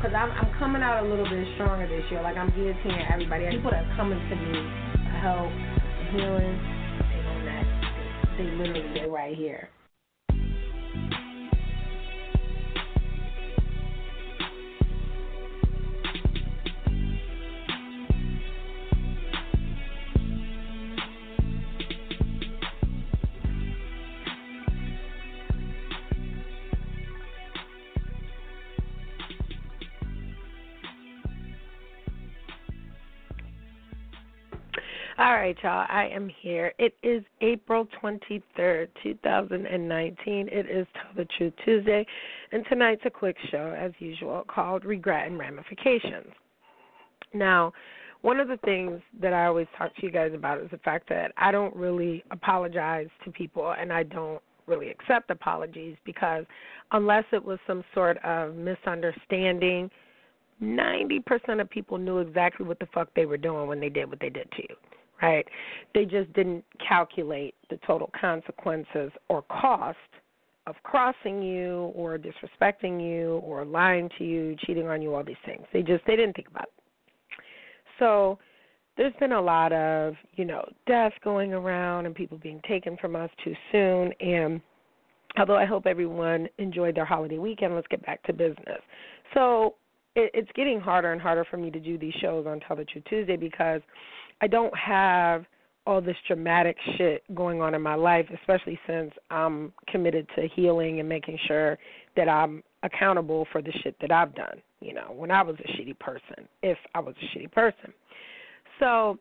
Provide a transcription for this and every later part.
Cause I'm I'm coming out a little bit stronger this year. Like I'm guillotining everybody. People that are coming to me help, healing, they literally they right here. All right, y'all. I am here. It is April 23rd, 2019. It is Tell the Truth Tuesday, and tonight's a quick show, as usual, called Regret and Ramifications. Now, one of the things that I always talk to you guys about is the fact that I don't really apologize to people, and I don't really accept apologies because unless it was some sort of misunderstanding, 90% of people knew exactly what the fuck they were doing when they did what they did to you right? They just didn't calculate the total consequences or cost of crossing you or disrespecting you or lying to you, cheating on you, all these things. They just they didn't think about it. So there's been a lot of, you know, death going around and people being taken from us too soon and although I hope everyone enjoyed their holiday weekend, let's get back to business. So it, it's getting harder and harder for me to do these shows on Tell the Truth Tuesday because I don't have all this dramatic shit going on in my life, especially since I'm committed to healing and making sure that I'm accountable for the shit that I've done, you know, when I was a shitty person, if I was a shitty person. So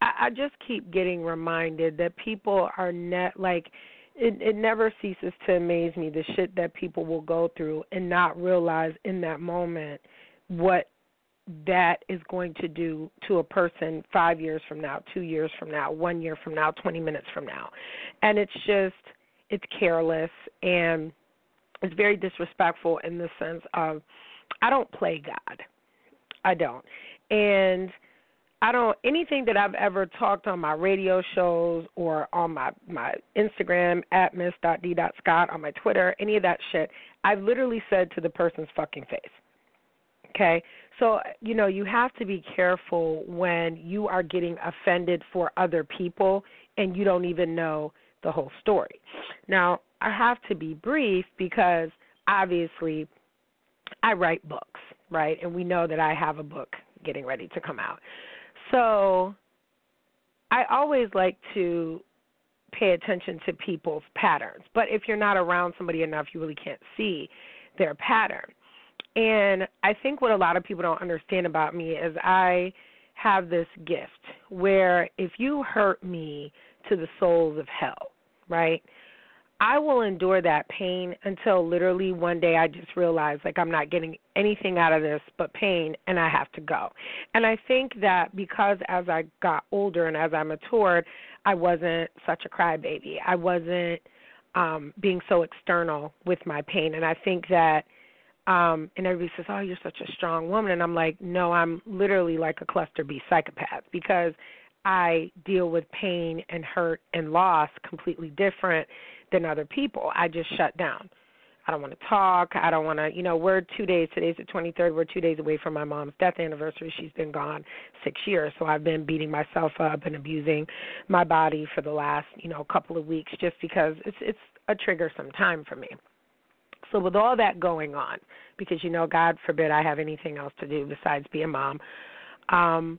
I, I just keep getting reminded that people are net like it it never ceases to amaze me the shit that people will go through and not realize in that moment what that is going to do to a person five years from now, two years from now, one year from now, 20 minutes from now. And it's just, it's careless and it's very disrespectful in the sense of I don't play God. I don't. And I don't anything that I've ever talked on my radio shows or on my my Instagram at miss.d.scott on my Twitter, any of that shit, I've literally said to the person's fucking face. Okay? So, you know, you have to be careful when you are getting offended for other people and you don't even know the whole story. Now, I have to be brief because obviously I write books, right? And we know that I have a book getting ready to come out. So, I always like to pay attention to people's patterns. But if you're not around somebody enough, you really can't see their pattern. And I think what a lot of people don't understand about me is I have this gift where if you hurt me to the souls of hell, right? I will endure that pain until literally one day I just realize like I'm not getting anything out of this but pain and I have to go. And I think that because as I got older and as I matured, I wasn't such a crybaby. I wasn't um being so external with my pain and I think that um and everybody says oh you're such a strong woman. And i'm like no i'm literally like a cluster b psychopath because i deal with pain and hurt and loss completely different than other people. I just shut down. I don't want to talk. I don't want to you know we're two days today's the twenty third we're two days away from my mom's death anniversary. She's been gone six years. So i've been beating myself up and abusing my body for the last you know couple of weeks just because it's it's a trigger some time for me so with all that going on, because you know, God forbid I have anything else to do besides be a mom, um,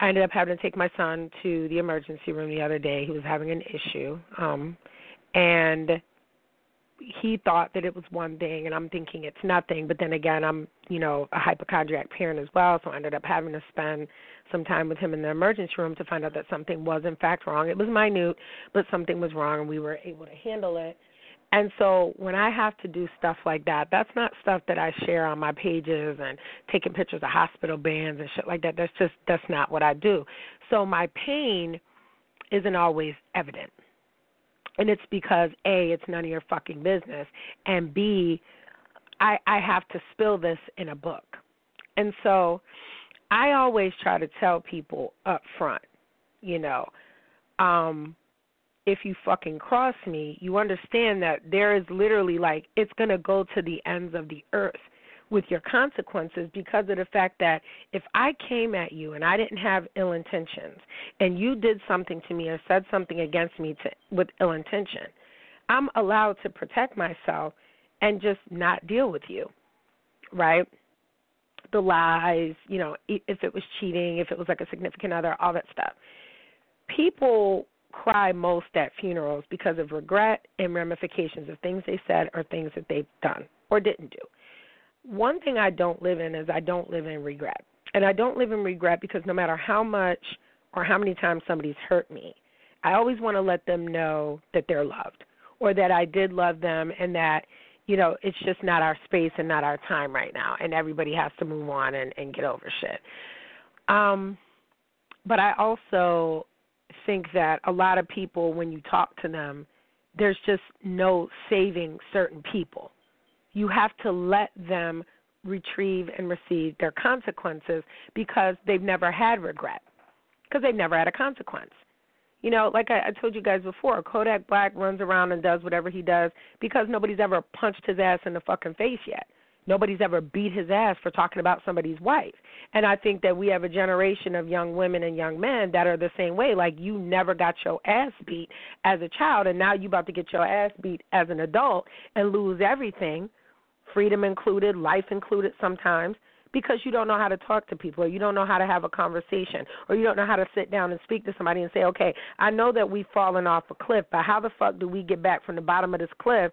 I ended up having to take my son to the emergency room the other day. He was having an issue. Um and he thought that it was one thing and I'm thinking it's nothing, but then again I'm, you know, a hypochondriac parent as well, so I ended up having to spend some time with him in the emergency room to find out that something was in fact wrong. It was minute, but something was wrong and we were able to handle it. And so when I have to do stuff like that, that's not stuff that I share on my pages and taking pictures of hospital bands and shit like that. That's just that's not what I do. So my pain isn't always evident. And it's because A, it's none of your fucking business, and B, I I have to spill this in a book. And so I always try to tell people up front, you know, um if you fucking cross me, you understand that there is literally like it's going to go to the ends of the earth with your consequences because of the fact that if I came at you and I didn't have ill intentions and you did something to me or said something against me to, with ill intention, I'm allowed to protect myself and just not deal with you. Right? The lies, you know, if it was cheating, if it was like a significant other, all that stuff. People cry most at funerals because of regret and ramifications of things they said or things that they've done or didn't do. One thing I don't live in is I don't live in regret. And I don't live in regret because no matter how much or how many times somebody's hurt me, I always want to let them know that they're loved or that I did love them and that you know it's just not our space and not our time right now and everybody has to move on and and get over shit um but i also think that a lot of people, when you talk to them, there's just no saving certain people. You have to let them retrieve and receive their consequences because they've never had regret, because they've never had a consequence. You know, like I, I told you guys before, Kodak Black runs around and does whatever he does because nobody's ever punched his ass in the fucking face yet. Nobody's ever beat his ass for talking about somebody's wife. And I think that we have a generation of young women and young men that are the same way. Like you never got your ass beat as a child and now you about to get your ass beat as an adult and lose everything, freedom included, life included sometimes because you don't know how to talk to people or you don't know how to have a conversation or you don't know how to sit down and speak to somebody and say, "Okay, I know that we've fallen off a cliff, but how the fuck do we get back from the bottom of this cliff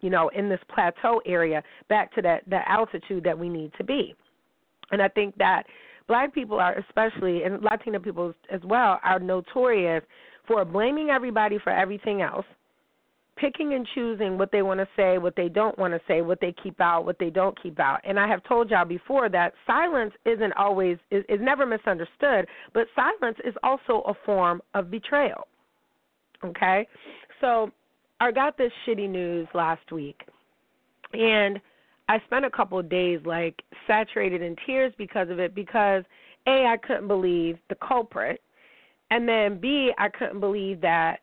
you know, in this plateau area back to that that altitude that we need to be. And I think that black people are especially and Latino people as well are notorious for blaming everybody for everything else, picking and choosing what they want to say, what they don't want to say, what they keep out, what they don't keep out. And I have told y'all before that silence isn't always is, is never misunderstood, but silence is also a form of betrayal. Okay? So I got this shitty news last week, and I spent a couple of days like saturated in tears because of it. Because a, I couldn't believe the culprit, and then b, I couldn't believe that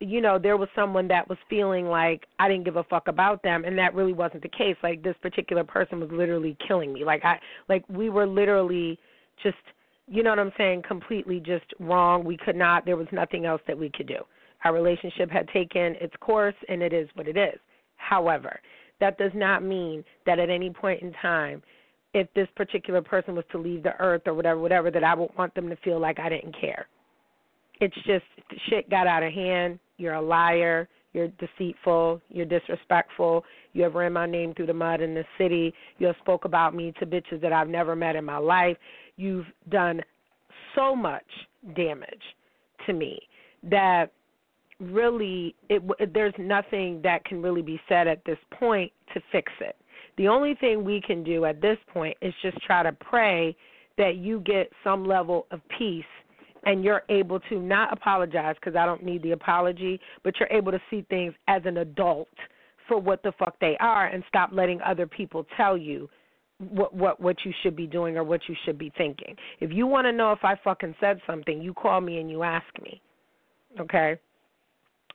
you know there was someone that was feeling like I didn't give a fuck about them, and that really wasn't the case. Like this particular person was literally killing me. Like I, like we were literally just, you know what I'm saying, completely just wrong. We could not. There was nothing else that we could do. Our relationship had taken its course, and it is what it is. However, that does not mean that at any point in time, if this particular person was to leave the earth or whatever, whatever, that I would want them to feel like I didn't care. It's just shit got out of hand. You're a liar. You're deceitful. You're disrespectful. You have ran my name through the mud in the city. You have spoke about me to bitches that I've never met in my life. You've done so much damage to me that really it, there's nothing that can really be said at this point to fix it. The only thing we can do at this point is just try to pray that you get some level of peace and you're able to not apologize because I don't need the apology, but you're able to see things as an adult for what the fuck they are and stop letting other people tell you what what what you should be doing or what you should be thinking. If you want to know if I fucking said something, you call me and you ask me. Okay?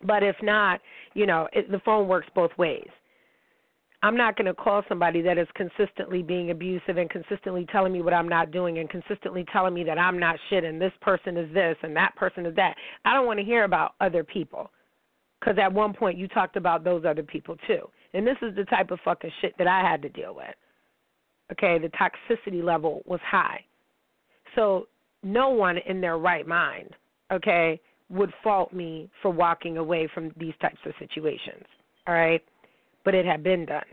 But if not, you know, it, the phone works both ways. I'm not going to call somebody that is consistently being abusive and consistently telling me what I'm not doing and consistently telling me that I'm not shit and this person is this and that person is that. I don't want to hear about other people. Because at one point you talked about those other people too. And this is the type of fucking shit that I had to deal with. Okay, the toxicity level was high. So no one in their right mind, okay, would fault me for walking away from these types of situations. All right? But it had been done.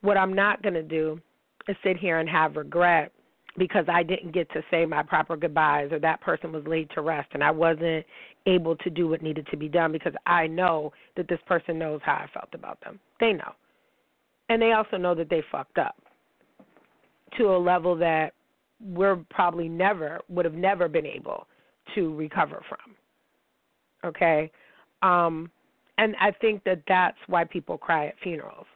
What I'm not going to do is sit here and have regret because I didn't get to say my proper goodbyes or that person was laid to rest and I wasn't able to do what needed to be done because I know that this person knows how I felt about them. They know. And they also know that they fucked up to a level that we're probably never would have never been able to recover from. Okay? Um and I think that that's why people cry at funerals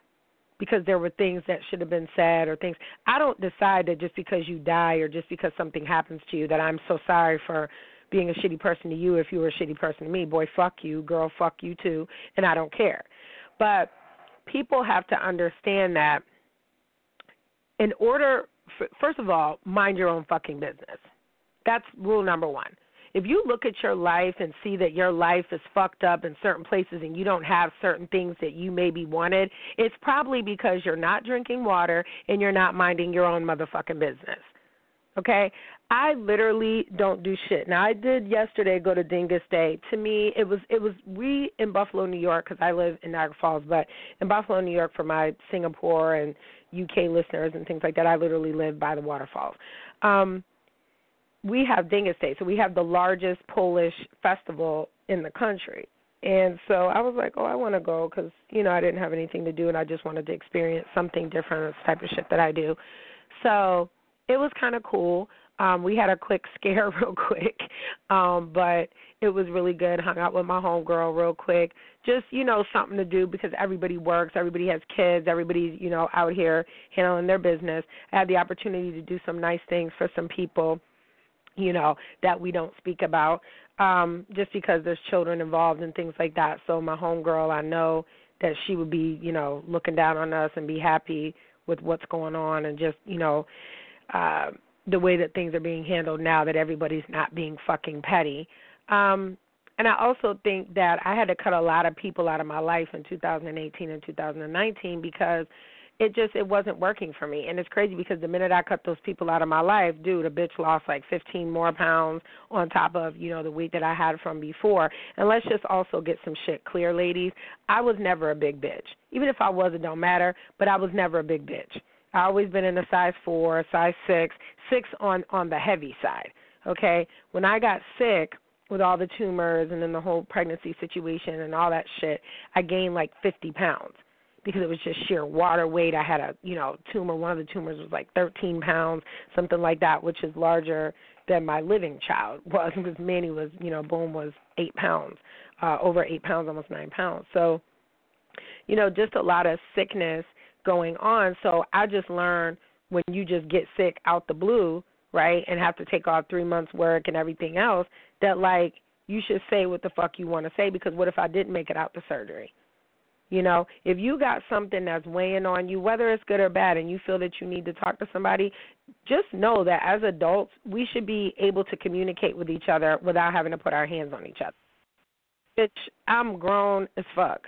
because there were things that should have been said or things. I don't decide that just because you die or just because something happens to you that I'm so sorry for being a shitty person to you if you were a shitty person to me. Boy, fuck you. Girl, fuck you too. And I don't care. But people have to understand that in order, for, first of all, mind your own fucking business. That's rule number one if you look at your life and see that your life is fucked up in certain places and you don't have certain things that you maybe wanted, it's probably because you're not drinking water and you're not minding your own motherfucking business. Okay? I literally don't do shit. Now I did yesterday go to Dingus Day. To me, it was it was we in Buffalo, New York, because I live in Niagara Falls, but in Buffalo, New York, for my Singapore and UK listeners and things like that, I literally live by the waterfalls. Um, we have Dingus Day, so we have the largest Polish festival in the country. And so I was like, oh, I want to go because you know I didn't have anything to do, and I just wanted to experience something different. This type of shit that I do. So it was kind of cool. Um, we had a quick scare real quick, um, but it was really good. Hung out with my homegirl real quick. Just you know something to do because everybody works, everybody has kids, everybody's you know out here handling their business. I had the opportunity to do some nice things for some people you know that we don't speak about um just because there's children involved and things like that. So my homegirl i know that she would be you know looking down on us and be happy with what's going on and just you know uh the way that things are being handled now that everybody's not being fucking petty. Um and i also think that i had to cut a lot of people out of my life in 2018 and 2019 because it just it wasn't working for me. And it's crazy because the minute i cut those people out of my life dude a bitch lost like fifteen more pounds on top of you know the weight that i had from before. And let's just also get some shit clear ladies. I was never a big bitch. Even if i was it don't matter but i was never a big bitch. I always been in a size four size six six on on the heavy side okay? When i got sick with all the tumors and then the whole pregnancy situation and all that shit i gained like fifty pounds because it was just sheer water weight. I had a you know tumor. One of the tumors was like 13 pounds, something like that, which is larger than my living child was because Manny was you know boom was eight pounds, uh, over eight pounds, almost nine pounds. So, you know, just a lot of sickness going on. So I just learned when you just get sick out the blue, right, and have to take off three months work and everything else, that like you should say what the fuck you want to say because what if I didn't make it out the surgery? You know, if you got something that's weighing on you, whether it's good or bad, and you feel that you need to talk to somebody, just know that as adults, we should be able to communicate with each other without having to put our hands on each other. Bitch, I'm grown as fuck.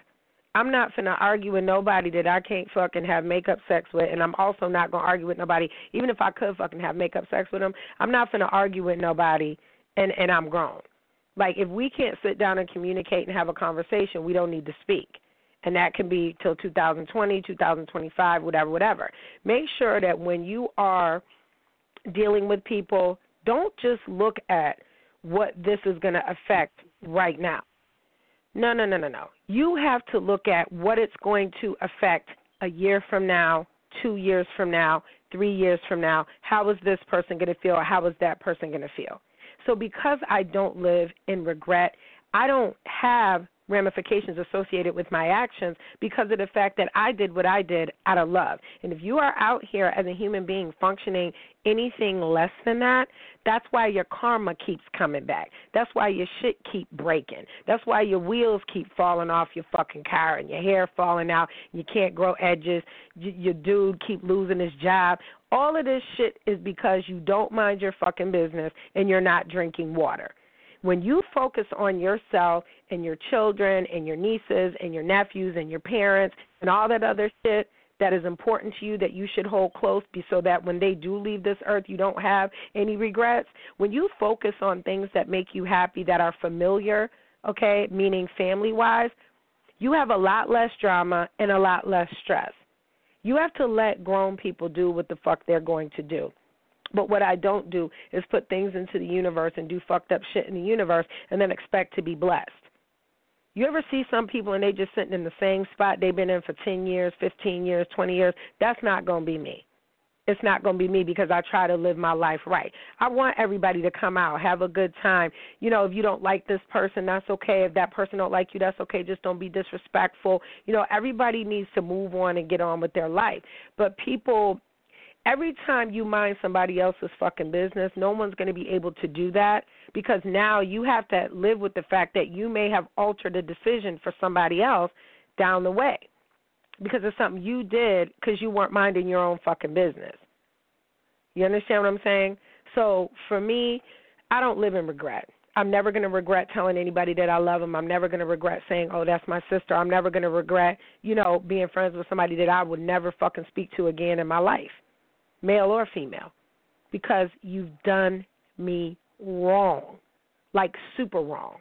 I'm not finna argue with nobody that I can't fucking have makeup sex with, and I'm also not gonna argue with nobody, even if I could fucking have makeup sex with them. I'm not finna argue with nobody, and and I'm grown. Like if we can't sit down and communicate and have a conversation, we don't need to speak and that can be till 2020, 2025, whatever, whatever. Make sure that when you are dealing with people, don't just look at what this is going to affect right now. No, no, no, no, no. You have to look at what it's going to affect a year from now, two years from now, three years from now. How is this person going to feel? How is that person going to feel? So, because I don't live in regret, I don't have ramifications associated with my actions because of the fact that I did what I did out of love. And if you are out here as a human being functioning anything less than that, that's why your karma keeps coming back. That's why your shit keep breaking. That's why your wheels keep falling off your fucking car and your hair falling out. You can't grow edges. Your dude keep losing his job. All of this shit is because you don't mind your fucking business and you're not drinking water when you focus on yourself and your children and your nieces and your nephews and your parents and all that other shit that is important to you that you should hold close so that when they do leave this earth, you don't have any regrets. When you focus on things that make you happy, that are familiar, okay, meaning family wise, you have a lot less drama and a lot less stress. You have to let grown people do what the fuck they're going to do. But what I don't do is put things into the universe and do fucked up shit in the universe and then expect to be blessed. You ever see some people and they just sitting in the same spot they've been in for 10 years, 15 years, 20 years? That's not going to be me. It's not going to be me because I try to live my life right. I want everybody to come out, have a good time. You know, if you don't like this person, that's okay. If that person don't like you, that's okay. Just don't be disrespectful. You know, everybody needs to move on and get on with their life. But people every time you mind somebody else's fucking business, no one's going to be able to do that because now you have to live with the fact that you may have altered a decision for somebody else down the way because it's something you did because you weren't minding your own fucking business. You understand what I'm saying? So for me, I don't live in regret. I'm never going to regret telling anybody that I love them. I'm never going to regret saying, "Oh, that's my sister." I'm never going to regret, you know, being friends with somebody that I would never fucking speak to again in my life male or female, because you've done me wrong, like super wrong.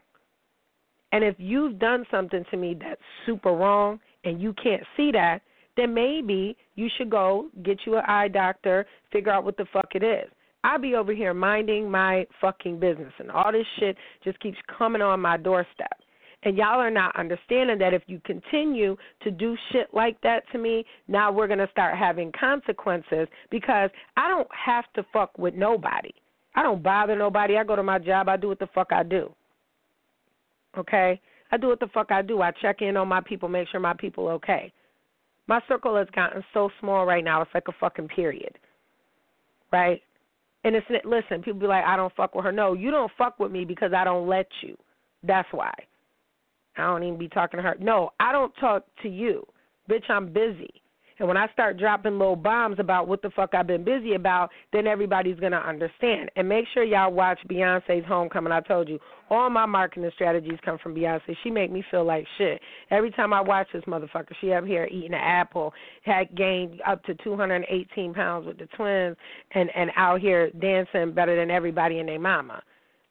And if you've done something to me that's super wrong and you can't see that, then maybe you should go get you an eye doctor, figure out what the fuck it is. I'll be over here minding my fucking business, and all this shit just keeps coming on my doorstep. And y'all are not understanding that if you continue to do shit like that to me, now we're going to start having consequences because I don't have to fuck with nobody. I don't bother nobody. I go to my job, I do what the fuck I do. Okay? I do what the fuck I do. I check in on my people, make sure my people okay. My circle has gotten so small right now, it's like a fucking period. Right? And it's listen, people be like, I don't fuck with her. No, you don't fuck with me because I don't let you. That's why. I don't even be talking to her. No, I don't talk to you. Bitch, I'm busy. And when I start dropping little bombs about what the fuck I've been busy about, then everybody's going to understand. And make sure y'all watch Beyonce's Homecoming. I told you, all my marketing strategies come from Beyonce. She make me feel like shit. Every time I watch this motherfucker, she up here eating an apple, had gained up to 218 pounds with the twins, and and out here dancing better than everybody and their mama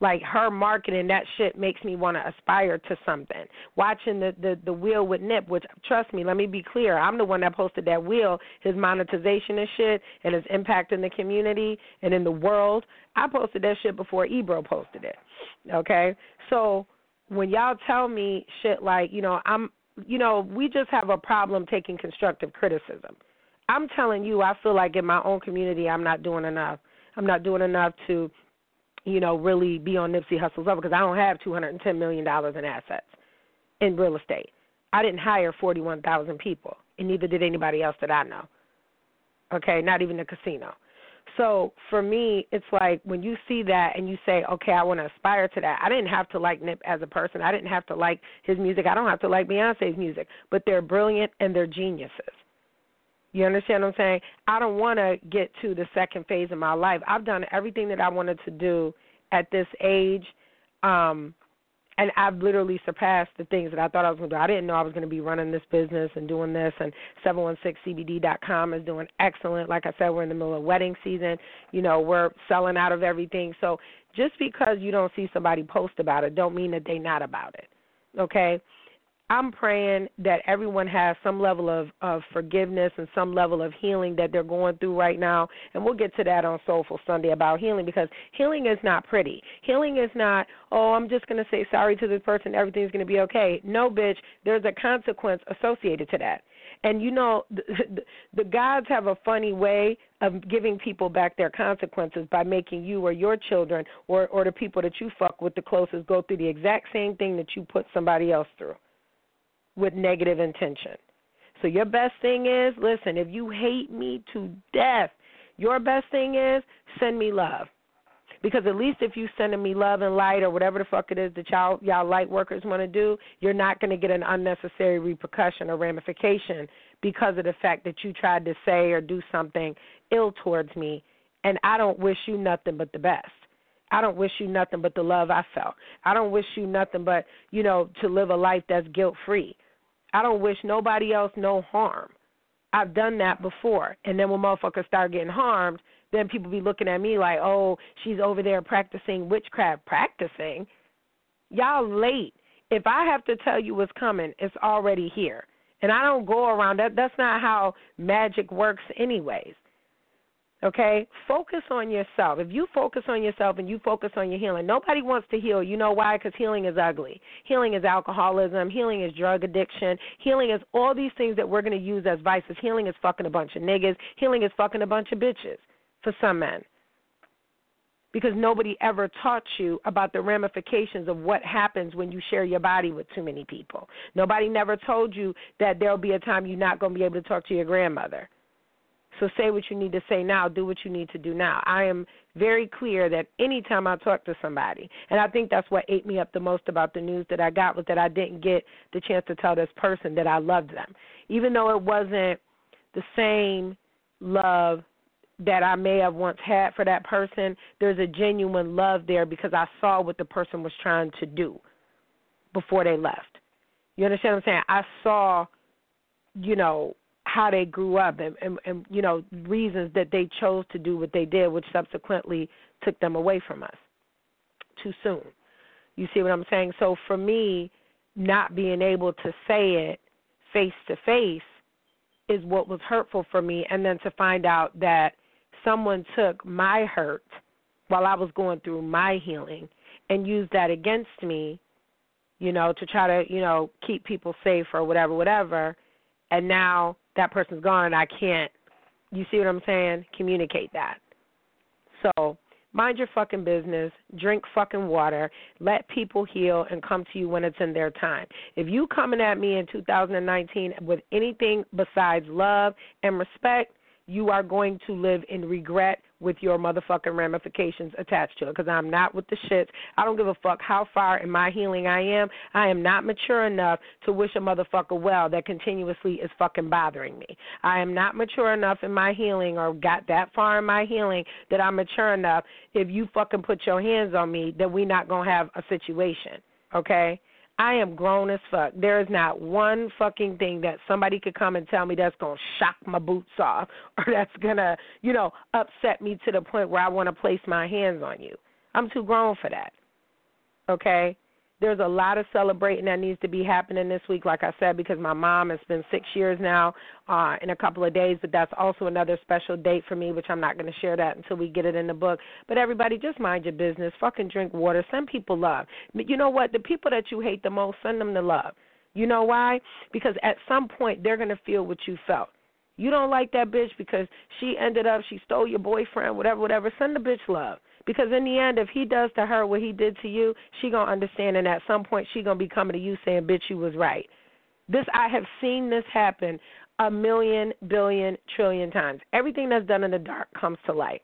like her marketing that shit makes me want to aspire to something. Watching the the the wheel with nip which trust me let me be clear i'm the one that posted that wheel his monetization and shit and his impact in the community and in the world. I posted that shit before ebro posted it okay? So when y'all tell me shit like you know i'm you know we just have a problem taking constructive criticism. I'm telling you i feel like in my own community i'm not doing enough. I'm not doing enough to you know, really be on Nipsey Hussle's level because I don't have two hundred and ten million dollars in assets in real estate. I didn't hire forty one thousand people, and neither did anybody else that I know. Okay, not even the casino. So for me, it's like when you see that and you say, okay, I want to aspire to that. I didn't have to like Nip as a person. I didn't have to like his music. I don't have to like Beyonce's music, but they're brilliant and they're geniuses. You understand what I'm saying? I don't want to get to the second phase of my life. I've done everything that I wanted to do at this age. Um and I've literally surpassed the things that I thought I was going to do. I didn't know I was going to be running this business and doing this. And 716CBD.com is doing excellent. Like I said, we're in the middle of wedding season. You know, we're selling out of everything. So just because you don't see somebody post about it, don't mean that they're not about it. Okay. I'm praying that everyone has some level of, of forgiveness and some level of healing that they're going through right now. And we'll get to that on Soulful Sunday about healing because healing is not pretty. Healing is not, oh, I'm just going to say sorry to this person, everything's going to be okay. No, bitch, there's a consequence associated to that. And you know, the, the, the gods have a funny way of giving people back their consequences by making you or your children or or the people that you fuck with the closest go through the exact same thing that you put somebody else through with negative intention. So your best thing is, listen, if you hate me to death, your best thing is send me love. Because at least if you sending me love and light or whatever the fuck it is that y'all y'all light workers want to do, you're not going to get an unnecessary repercussion or ramification because of the fact that you tried to say or do something ill towards me, and I don't wish you nothing but the best. I don't wish you nothing but the love I felt. I don't wish you nothing but, you know, to live a life that's guilt free. I don't wish nobody else no harm. I've done that before. And then when motherfuckers start getting harmed, then people be looking at me like, oh, she's over there practicing witchcraft. Practicing? Y'all late. If I have to tell you what's coming, it's already here. And I don't go around that. That's not how magic works, anyways. Okay? Focus on yourself. If you focus on yourself and you focus on your healing, nobody wants to heal. You know why? Because healing is ugly. Healing is alcoholism. Healing is drug addiction. Healing is all these things that we're going to use as vices. Healing is fucking a bunch of niggas. Healing is fucking a bunch of bitches for some men. Because nobody ever taught you about the ramifications of what happens when you share your body with too many people. Nobody never told you that there'll be a time you're not going to be able to talk to your grandmother. So say what you need to say now, do what you need to do now. I am very clear that anytime I talk to somebody, and I think that's what ate me up the most about the news that I got was that I didn't get the chance to tell this person that I loved them. Even though it wasn't the same love that I may have once had for that person, there's a genuine love there because I saw what the person was trying to do before they left. You understand what I'm saying? I saw, you know, how they grew up and, and, and you know, reasons that they chose to do what they did, which subsequently took them away from us too soon. You see what I'm saying? So for me, not being able to say it face to face is what was hurtful for me and then to find out that someone took my hurt while I was going through my healing and used that against me, you know, to try to, you know, keep people safe or whatever, whatever. And now that person's gone I can't, you see what I'm saying? Communicate that. So mind your fucking business, drink fucking water, let people heal and come to you when it's in their time. If you coming at me in 2019 with anything besides love and respect, you are going to live in regret with your motherfucking ramifications attached to it because I'm not with the shits. I don't give a fuck how far in my healing I am. I am not mature enough to wish a motherfucker well that continuously is fucking bothering me. I am not mature enough in my healing or got that far in my healing that I'm mature enough if you fucking put your hands on me that we not going to have a situation. Okay? I am grown as fuck. There is not one fucking thing that somebody could come and tell me that's going to shock my boots off or that's going to, you know, upset me to the point where I want to place my hands on you. I'm too grown for that. Okay? There's a lot of celebrating that needs to be happening this week, like I said, because my mom has been six years now uh, in a couple of days, but that's also another special date for me, which I'm not going to share that until we get it in the book. But everybody, just mind your business. Fucking drink water. Send people love. You know what? The people that you hate the most, send them the love. You know why? Because at some point, they're going to feel what you felt. You don't like that bitch because she ended up, she stole your boyfriend, whatever, whatever. Send the bitch love. Because in the end, if he does to her what he did to you, she gonna understand, and at some point, she gonna be coming to you saying, "Bitch, you was right." This I have seen this happen a million, billion, trillion times. Everything that's done in the dark comes to light.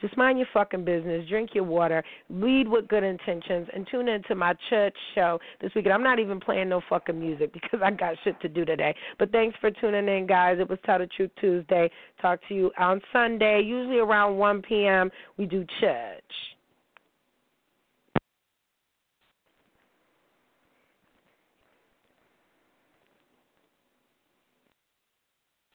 Just mind your fucking business. Drink your water. Lead with good intentions. And tune into my church show this weekend. I'm not even playing no fucking music because I got shit to do today. But thanks for tuning in, guys. It was Tell the Truth Tuesday. Talk to you on Sunday, usually around 1 p.m. We do church.